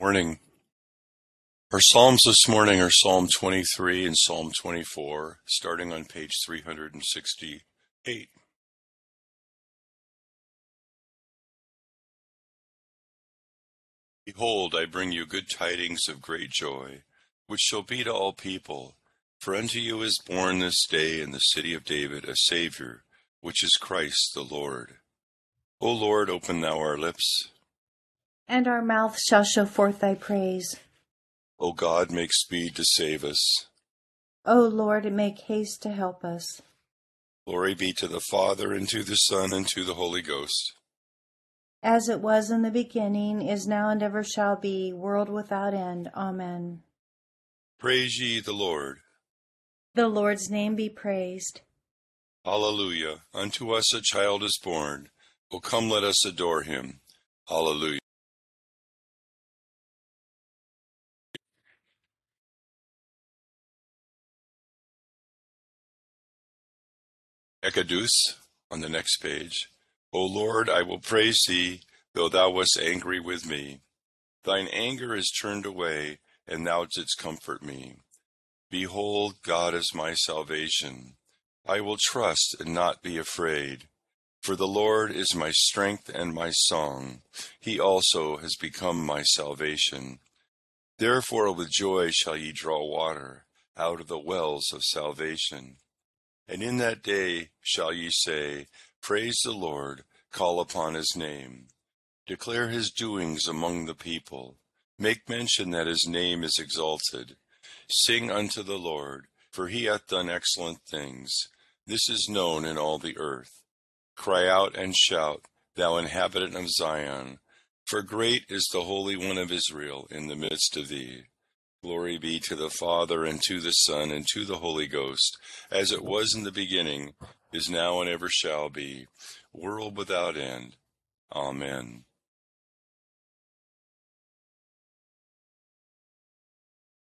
Morning. Our Psalms this morning are Psalm 23 and Psalm 24, starting on page 368. Behold, I bring you good tidings of great joy, which shall be to all people. For unto you is born this day in the city of David a Saviour, which is Christ the Lord. O Lord, open thou our lips. And our mouth shall show forth thy praise. O God, make speed to save us. O Lord, make haste to help us. Glory be to the Father, and to the Son, and to the Holy Ghost. As it was in the beginning, is now, and ever shall be, world without end. Amen. Praise ye the Lord. The Lord's name be praised. Hallelujah. Unto us a child is born. O come, let us adore him. Hallelujah. Ecce Deus on the next page. O Lord, I will praise thee, though thou wast angry with me. Thine anger is turned away, and thou didst comfort me. Behold, God is my salvation. I will trust and not be afraid. For the Lord is my strength and my song. He also has become my salvation. Therefore with joy shall ye draw water out of the wells of salvation. And in that day shall ye say, Praise the Lord, call upon his name. Declare his doings among the people. Make mention that his name is exalted. Sing unto the Lord, for he hath done excellent things. This is known in all the earth. Cry out and shout, thou inhabitant of Zion, for great is the Holy One of Israel in the midst of thee. Glory be to the Father, and to the Son, and to the Holy Ghost, as it was in the beginning, is now, and ever shall be, world without end. Amen.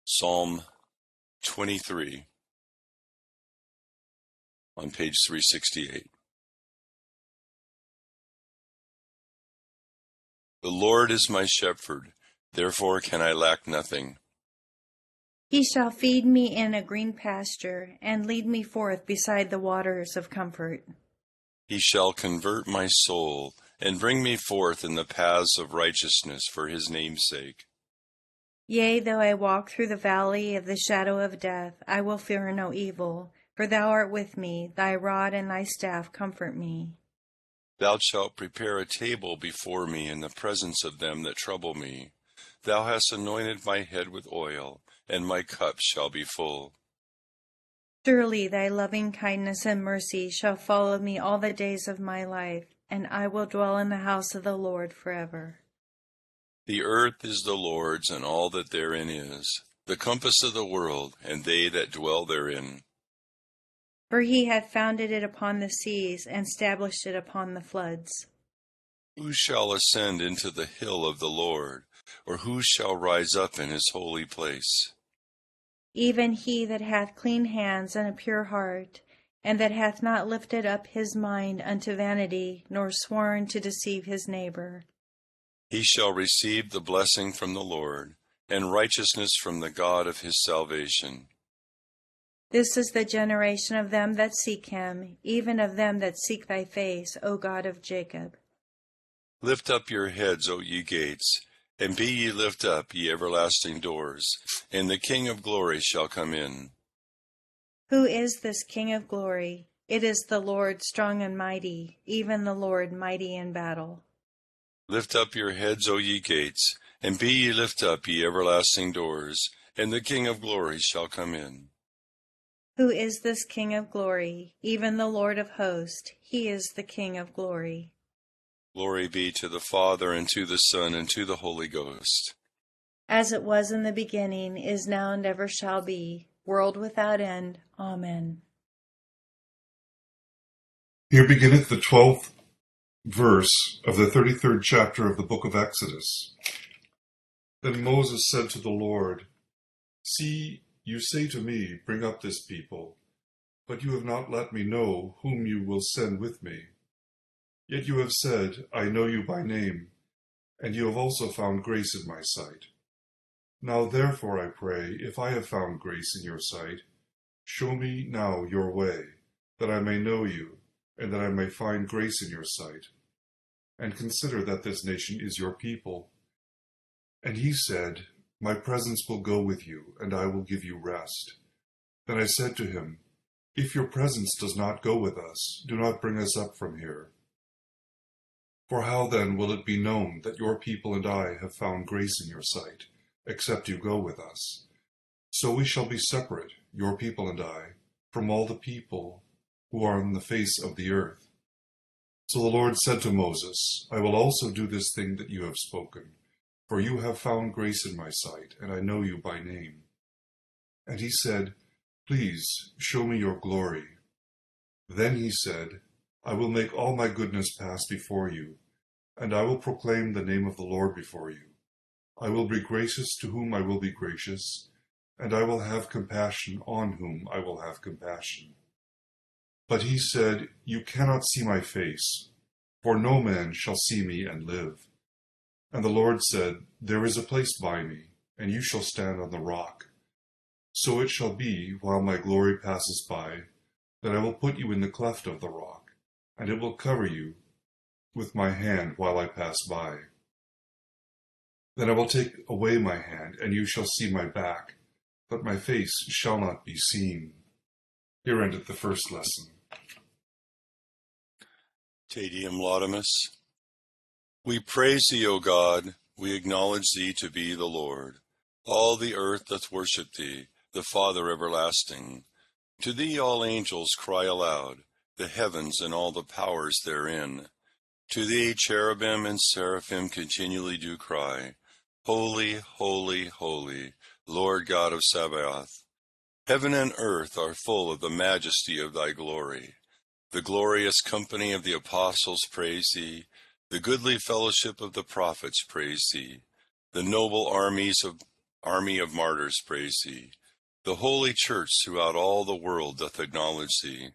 Psalm 23 on page 368. The Lord is my shepherd, therefore can I lack nothing. He shall feed me in a green pasture, and lead me forth beside the waters of comfort. He shall convert my soul, and bring me forth in the paths of righteousness for his name's sake. Yea, though I walk through the valley of the shadow of death, I will fear no evil, for thou art with me, thy rod and thy staff comfort me. Thou shalt prepare a table before me in the presence of them that trouble me. Thou hast anointed my head with oil and my cup shall be full. Surely thy loving kindness and mercy shall follow me all the days of my life, and I will dwell in the house of the Lord forever. The earth is the Lord's and all that therein is, the compass of the world, and they that dwell therein. For he hath founded it upon the seas, and established it upon the floods. Who shall ascend into the hill of the Lord, or who shall rise up in his holy place? Even he that hath clean hands and a pure heart, and that hath not lifted up his mind unto vanity, nor sworn to deceive his neighbor. He shall receive the blessing from the Lord, and righteousness from the God of his salvation. This is the generation of them that seek him, even of them that seek thy face, O God of Jacob. Lift up your heads, O ye gates and be ye lift up, ye everlasting doors, and the King of glory shall come in. Who is this King of glory? It is the Lord strong and mighty, even the Lord mighty in battle. Lift up your heads, O ye gates, and be ye lift up, ye everlasting doors, and the King of glory shall come in. Who is this King of glory? Even the Lord of hosts, he is the King of glory. Glory be to the Father, and to the Son, and to the Holy Ghost. As it was in the beginning, is now, and ever shall be, world without end. Amen. Here beginneth the twelfth verse of the thirty third chapter of the book of Exodus. Then Moses said to the Lord, See, you say to me, Bring up this people, but you have not let me know whom you will send with me. Yet you have said, I know you by name, and you have also found grace in my sight. Now therefore I pray, if I have found grace in your sight, show me now your way, that I may know you, and that I may find grace in your sight. And consider that this nation is your people. And he said, My presence will go with you, and I will give you rest. Then I said to him, If your presence does not go with us, do not bring us up from here. For how then will it be known that your people and I have found grace in your sight, except you go with us? So we shall be separate, your people and I, from all the people who are on the face of the earth. So the Lord said to Moses, I will also do this thing that you have spoken, for you have found grace in my sight, and I know you by name. And he said, Please show me your glory. Then he said, I will make all my goodness pass before you, and I will proclaim the name of the Lord before you. I will be gracious to whom I will be gracious, and I will have compassion on whom I will have compassion. But he said, You cannot see my face, for no man shall see me and live. And the Lord said, There is a place by me, and you shall stand on the rock. So it shall be, while my glory passes by, that I will put you in the cleft of the rock, and it will cover you with my hand while I pass by. Then I will take away my hand, and you shall see my back, but my face shall not be seen. Here endeth the first lesson. Te Deum Laudamus. We praise thee, O God, we acknowledge thee to be the Lord. All the earth doth worship thee, the Father everlasting. To thee all angels cry aloud, the heavens and all the powers therein. To thee cherubim and seraphim continually do cry, Holy, holy, holy, Lord God of Sabaoth. Heaven and earth are full of the majesty of thy glory. The glorious company of the apostles praise thee. The goodly fellowship of the prophets praise thee. The noble armies of army of martyrs praise thee. The holy church throughout all the world doth acknowledge thee.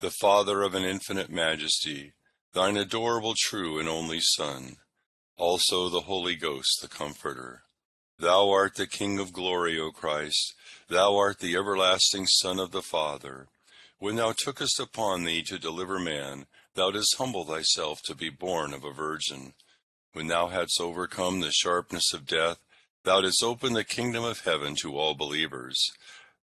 The Father of an infinite majesty, thine adorable true and only Son, also the Holy Ghost, the Comforter. Thou art the King of glory, O Christ. Thou art the everlasting Son of the Father. When thou tookest upon thee to deliver man, thou didst humble thyself to be born of a virgin. When thou hadst overcome the sharpness of death, thou didst open the kingdom of heaven to all believers.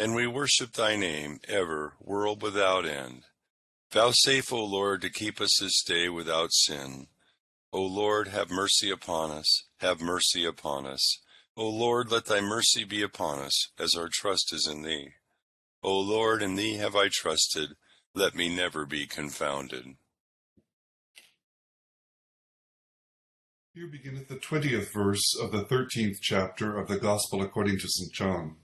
and we worship thy name ever, world without end. Vouchsafe, O Lord, to keep us this day without sin. O Lord, have mercy upon us, have mercy upon us. O Lord, let thy mercy be upon us, as our trust is in thee. O Lord, in thee have I trusted, let me never be confounded. Here beginneth the twentieth verse of the thirteenth chapter of the Gospel according to St. John.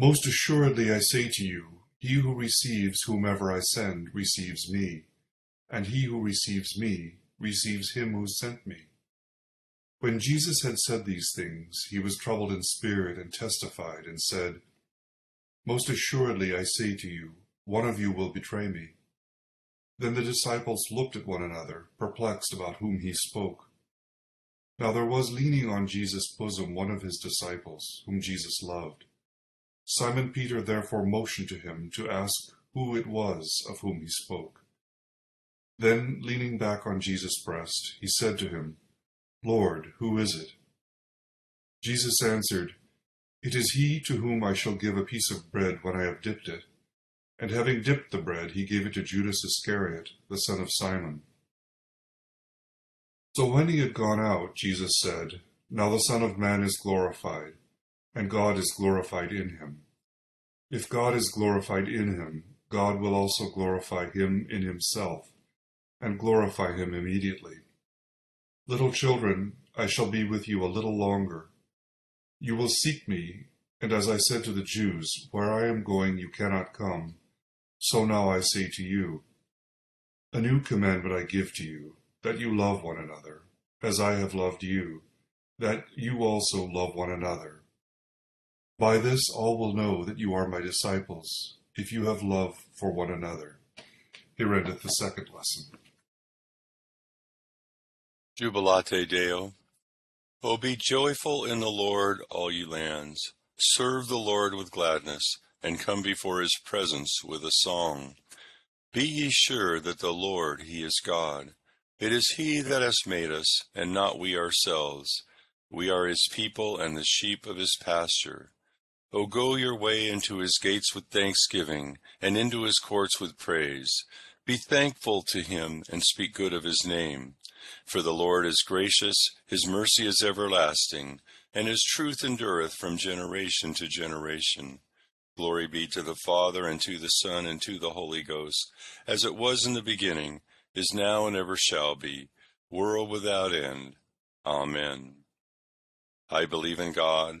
Most assuredly I say to you, he who receives whomever I send receives me, and he who receives me receives him who sent me. When Jesus had said these things, he was troubled in spirit and testified and said, Most assuredly I say to you, one of you will betray me. Then the disciples looked at one another, perplexed about whom he spoke. Now there was leaning on Jesus' bosom one of his disciples, whom Jesus loved. Simon Peter therefore motioned to him to ask who it was of whom he spoke. Then, leaning back on Jesus' breast, he said to him, Lord, who is it? Jesus answered, It is he to whom I shall give a piece of bread when I have dipped it. And having dipped the bread, he gave it to Judas Iscariot, the son of Simon. So when he had gone out, Jesus said, Now the Son of Man is glorified, and God is glorified in him. If God is glorified in him, God will also glorify him in himself, and glorify him immediately. Little children, I shall be with you a little longer. You will seek me, And as I said to the Jews, Where I am going you cannot come, so now I say to you, A new commandment I give to you, that you love one another, as I have loved you, that you also love one another. By this all will know that you are my disciples, if you have love for one another. Here endeth the second lesson. Jubilate Deo. O be joyful in the Lord, all ye lands. Serve the Lord with gladness, and come before his presence with a song. Be ye sure that the Lord, he is God. It is he that has made us, and not we ourselves. We are his people and the sheep of his pasture. O go your way into his gates with thanksgiving, and into his courts with praise. Be thankful to him, and speak good of his name. For the Lord is gracious, his mercy is everlasting, and his truth endureth from generation to generation. Glory be to the Father, and to the Son, and to the Holy Ghost, as it was in the beginning, is now, and ever shall be, world without end. Amen. I believe in God,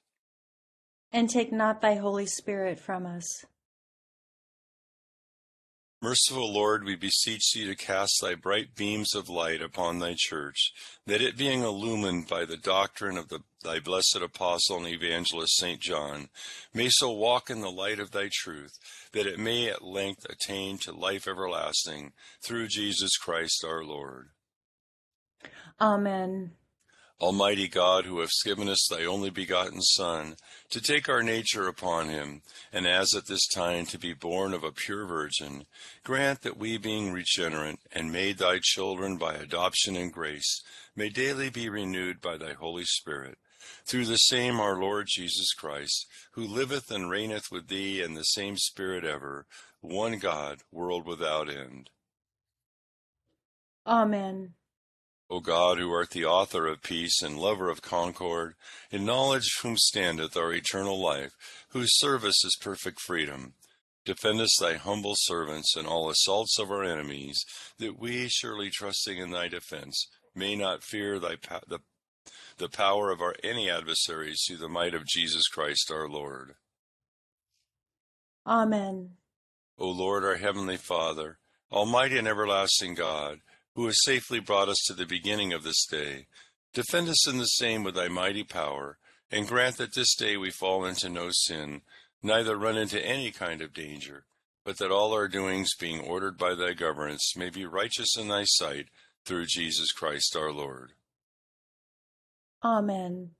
And take not thy Holy Spirit from us. Merciful Lord, we beseech thee to cast thy bright beams of light upon thy church, that it being illumined by the doctrine of the, thy blessed apostle and evangelist St. John, may so walk in the light of thy truth, that it may at length attain to life everlasting, through Jesus Christ our Lord. Amen. Almighty God, who hast given us thy only begotten Son, to take our nature upon him, and as at this time to be born of a pure virgin, grant that we, being regenerate and made thy children by adoption and grace, may daily be renewed by thy Holy Spirit, through the same our Lord Jesus Christ, who liveth and reigneth with thee in the same Spirit ever, one God, world without end. Amen. O God, who art the author of peace and lover of concord, in knowledge whom standeth our eternal life, whose service is perfect freedom, defend us thy humble servants in all assaults of our enemies, that we, surely trusting in thy defense, may not fear thy the, the power of our any adversaries through the might of Jesus Christ our Lord. Amen. O Lord, our heavenly Father, almighty and everlasting God, who has safely brought us to the beginning of this day, defend us in the same with thy mighty power, and grant that this day we fall into no sin, neither run into any kind of danger, but that all our doings, being ordered by thy governance, may be righteous in thy sight, through Jesus Christ our Lord. Amen.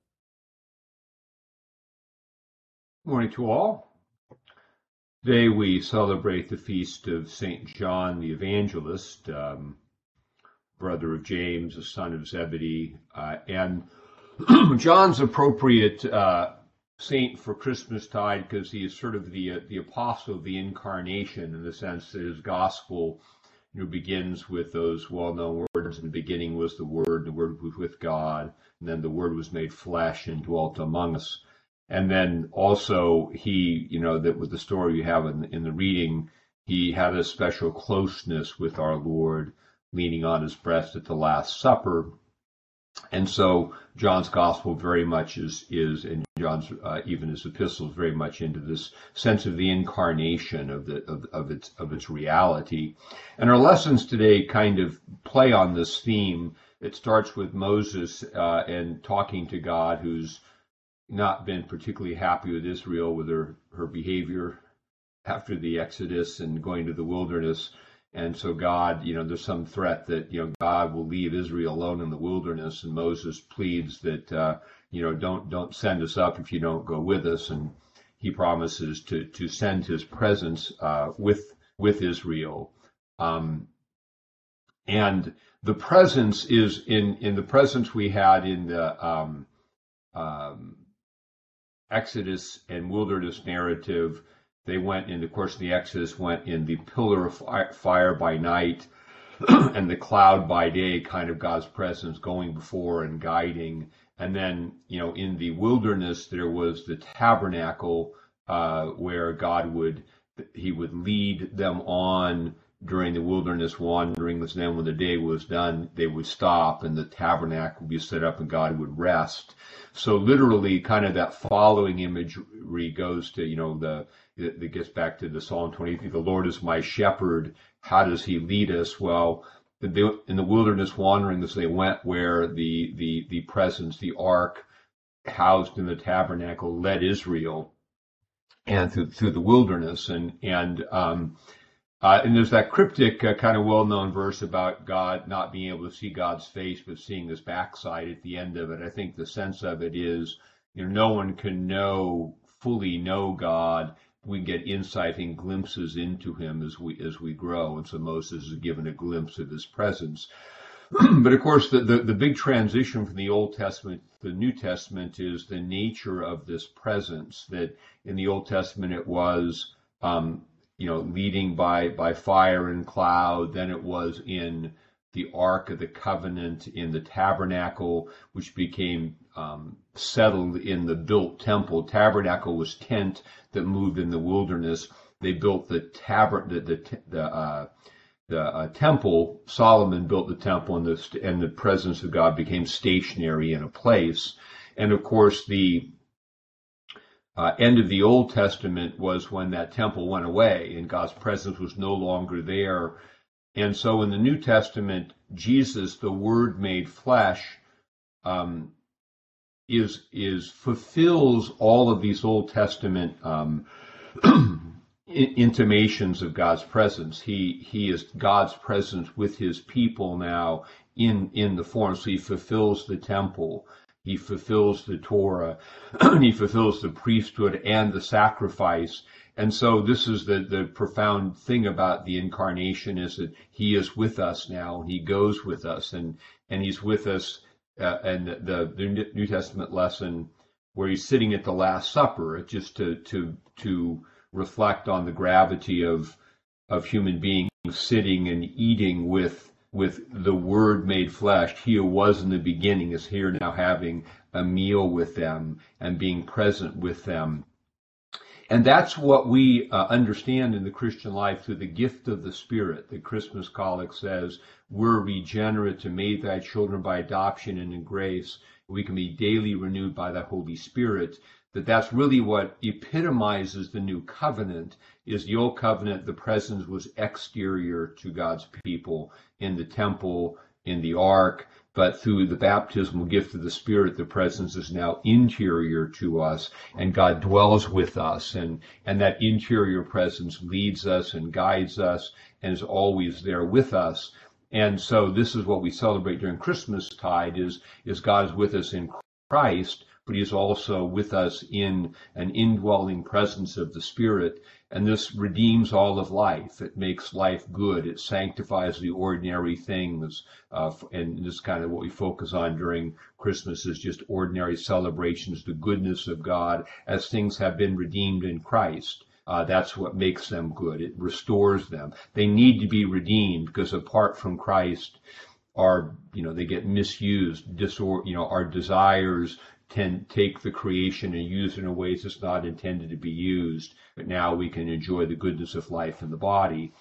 Morning to all. Today we celebrate the feast of St. John the Evangelist. Um, brother of James, the son of Zebedee, uh, and John's appropriate uh, saint for Christmastide because he is sort of the uh, the apostle of the incarnation in the sense that his gospel you know, begins with those well-known words. In the beginning was the Word, the Word was with God, and then the Word was made flesh and dwelt among us. And then also he, you know, that with the story you have in, in the reading, he had a special closeness with our Lord, leaning on his breast at the Last Supper. And so John's gospel very much is, is and John's, uh, even his epistles very much into this sense of the incarnation of the, of, of its, of its reality. And our lessons today kind of play on this theme. It starts with Moses, uh, and talking to God, who's not been particularly happy with Israel with her, her behavior after the Exodus and going to the wilderness. And so God, you know, there's some threat that, you know, God will leave Israel alone in the wilderness. And Moses pleads that, uh, you know, don't, don't send us up if you don't go with us. And he promises to, to send his presence, uh, with, with Israel. Um, and the presence is in, in the presence we had in the, um, um, Exodus and wilderness narrative. They went in the course of the Exodus, went in the pillar of fire by night and the cloud by day, kind of God's presence going before and guiding. And then, you know, in the wilderness, there was the tabernacle uh, where God would, he would lead them on during the wilderness wanderings. Then when the day was done, they would stop and the tabernacle would be set up and God would rest. So literally kind of that following imagery goes to, you know, the, that gets back to the Psalm 23, the Lord is my shepherd. How does he lead us? Well, in the wilderness wanderings, they went where the, the, the presence, the ark housed in the tabernacle led Israel and through, through the wilderness. And, and, um, uh, and there's that cryptic, uh, kind of well-known verse about God not being able to see God's face, but seeing His backside at the end of it. I think the sense of it is, you know, no one can know fully know God. We get insight and glimpses into Him as we as we grow, and so Moses is given a glimpse of His presence. but of course, the, the, the big transition from the Old Testament to the New Testament is the nature of this presence. That in the Old Testament it was um, you know, leading by, by fire and cloud. Then it was in the Ark of the Covenant in the tabernacle, which became um, settled in the built temple. Tabernacle was tent that moved in the wilderness. They built the taber the the, the uh, the uh, temple. Solomon built the temple, and the and the presence of God became stationary in a place. And of course, the uh, end of the Old Testament was when that temple went away and God's presence was no longer there. And so in the New Testament, Jesus, the Word made flesh, um, is is fulfills all of these Old Testament um, intimations of God's presence. He he is God's presence with His people now in in the form. So He fulfills the temple. He fulfills the Torah. he fulfills the priesthood and the sacrifice. And so this is the, the profound thing about the incarnation is that he is with us now. He goes with us and, and he's with us. Uh, and the, the New Testament lesson where he's sitting at the Last Supper, just to, to, to reflect on the gravity of, of human beings sitting and eating with with the Word made flesh. He who was in the beginning is here now having a meal with them and being present with them. And that's what we uh, understand in the Christian life through the gift of the Spirit. The Christmas Collect says, We're regenerate and made thy children by adoption and in grace. We can be daily renewed by the Holy Spirit that that's really what epitomizes the new covenant is the old covenant the presence was exterior to god's people in the temple in the ark but through the baptismal gift of the spirit the presence is now interior to us and god dwells with us and and that interior presence leads us and guides us and is always there with us. And so this is what we celebrate during christmas tide is is god is with us in christ but he is also with us in an indwelling presence of the Spirit. And this redeems all of life. It makes life good. It sanctifies the ordinary things. Uh, and this is kind of what we focus on during Christmas is just ordinary celebrations, the goodness of God as things have been redeemed in Christ. Uh, that's what makes them good. It restores them. They need to be redeemed because apart from Christ, our you know they get misused. Disor- you know our desires can take the creation and use it in ways it's not intended to be used. but now we can enjoy the goodness of life in the body.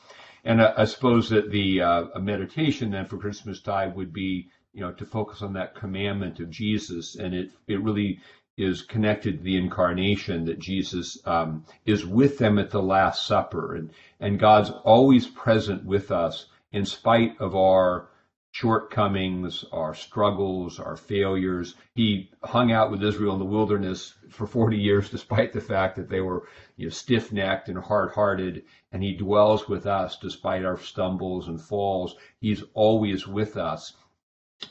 And I, I suppose that the uh, meditation then for Christmas time would be, you know, to focus on that commandment of Jesus, and it it really is connected to the incarnation that Jesus um, is with them at the Last Supper, and and God's always present with us in spite of our shortcomings, our struggles, our failures. He hung out with Israel in the wilderness for 40 years, despite the fact that they were you know, stiff-necked and hard-hearted, and he dwells with us despite our stumbles and falls. He's always with us.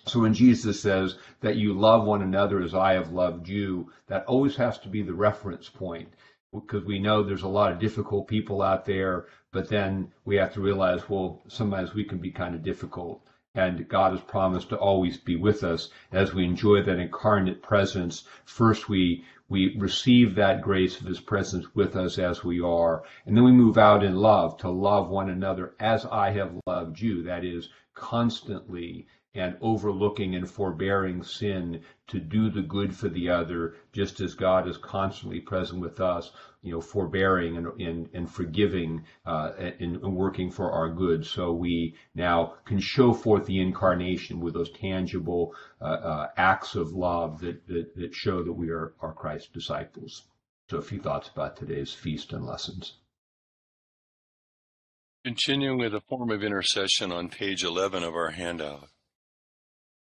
So when Jesus says that you love one another as I have loved you, that always has to be the reference point because we know there's a lot of difficult people out there, but then we have to realize, well, sometimes we can be kind of difficult. And God has promised to always be with us as we enjoy that incarnate presence. First, we, we receive that grace of His presence with us as we are. And then we move out in love to love one another as I have loved you. That is constantly and overlooking and forbearing sin to do the good for the other, just as God is constantly present with us, you know, forbearing and, and, and forgiving uh, and, working for our good. So we now can show forth the incarnation with those tangible uh, uh, acts of love that, that, that show that we are, are Christ's disciples. So a few thoughts about today's feast and lessons. Continuing with a form of intercession on page 11 of our handout.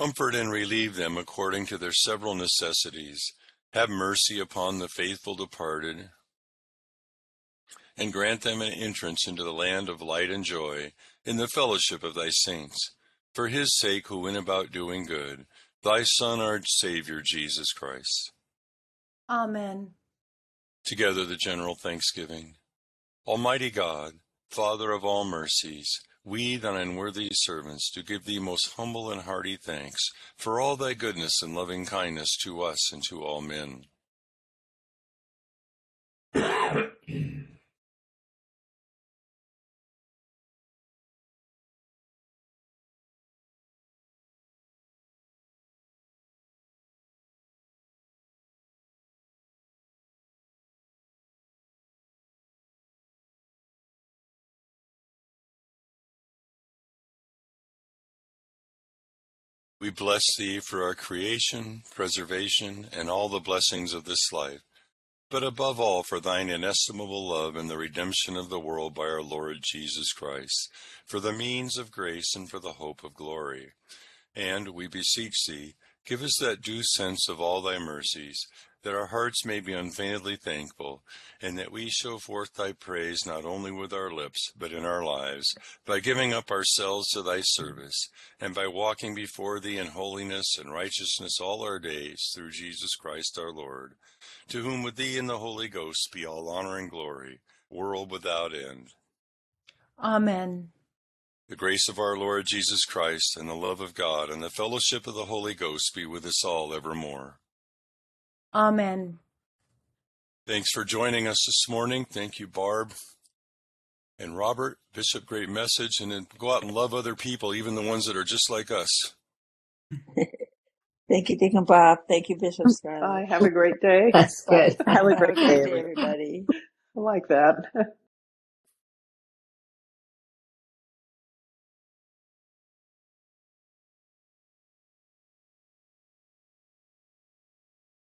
Comfort and relieve them according to their several necessities. Have mercy upon the faithful departed, and grant them an entrance into the land of light and joy in the fellowship of thy saints. For his sake who went about doing good, thy Son, our Savior, Jesus Christ. Amen. Together the general thanksgiving. Almighty God, Father of all mercies, we, thine unworthy servants, do give thee most humble and hearty thanks for all thy goodness and loving kindness to us and to all men. We bless thee for our creation, preservation, and all the blessings of this life, but above all for thine inestimable love and the redemption of the world by our Lord Jesus Christ, for the means of grace and for the hope of glory. And we beseech thee, give us that due sense of all thy mercies, that our hearts may be unfeignedly thankful, and that we show forth thy praise not only with our lips, but in our lives, by giving up ourselves to thy service, and by walking before thee in holiness and righteousness all our days, through Jesus Christ our Lord, to whom with thee and the Holy Ghost be all honor and glory, world without end. Amen. The grace of our Lord Jesus Christ, and the love of God, and the fellowship of the Holy Ghost be with us all evermore. Amen. Thanks for joining us this morning. Thank you, Barb and Robert. Bishop, great message. And then go out and love other people, even the ones that are just like us. Thank you, Deacon Bob. Thank you, Bishop Bye. Have a great day. That's good. Have a great great day, day, everybody. I like that.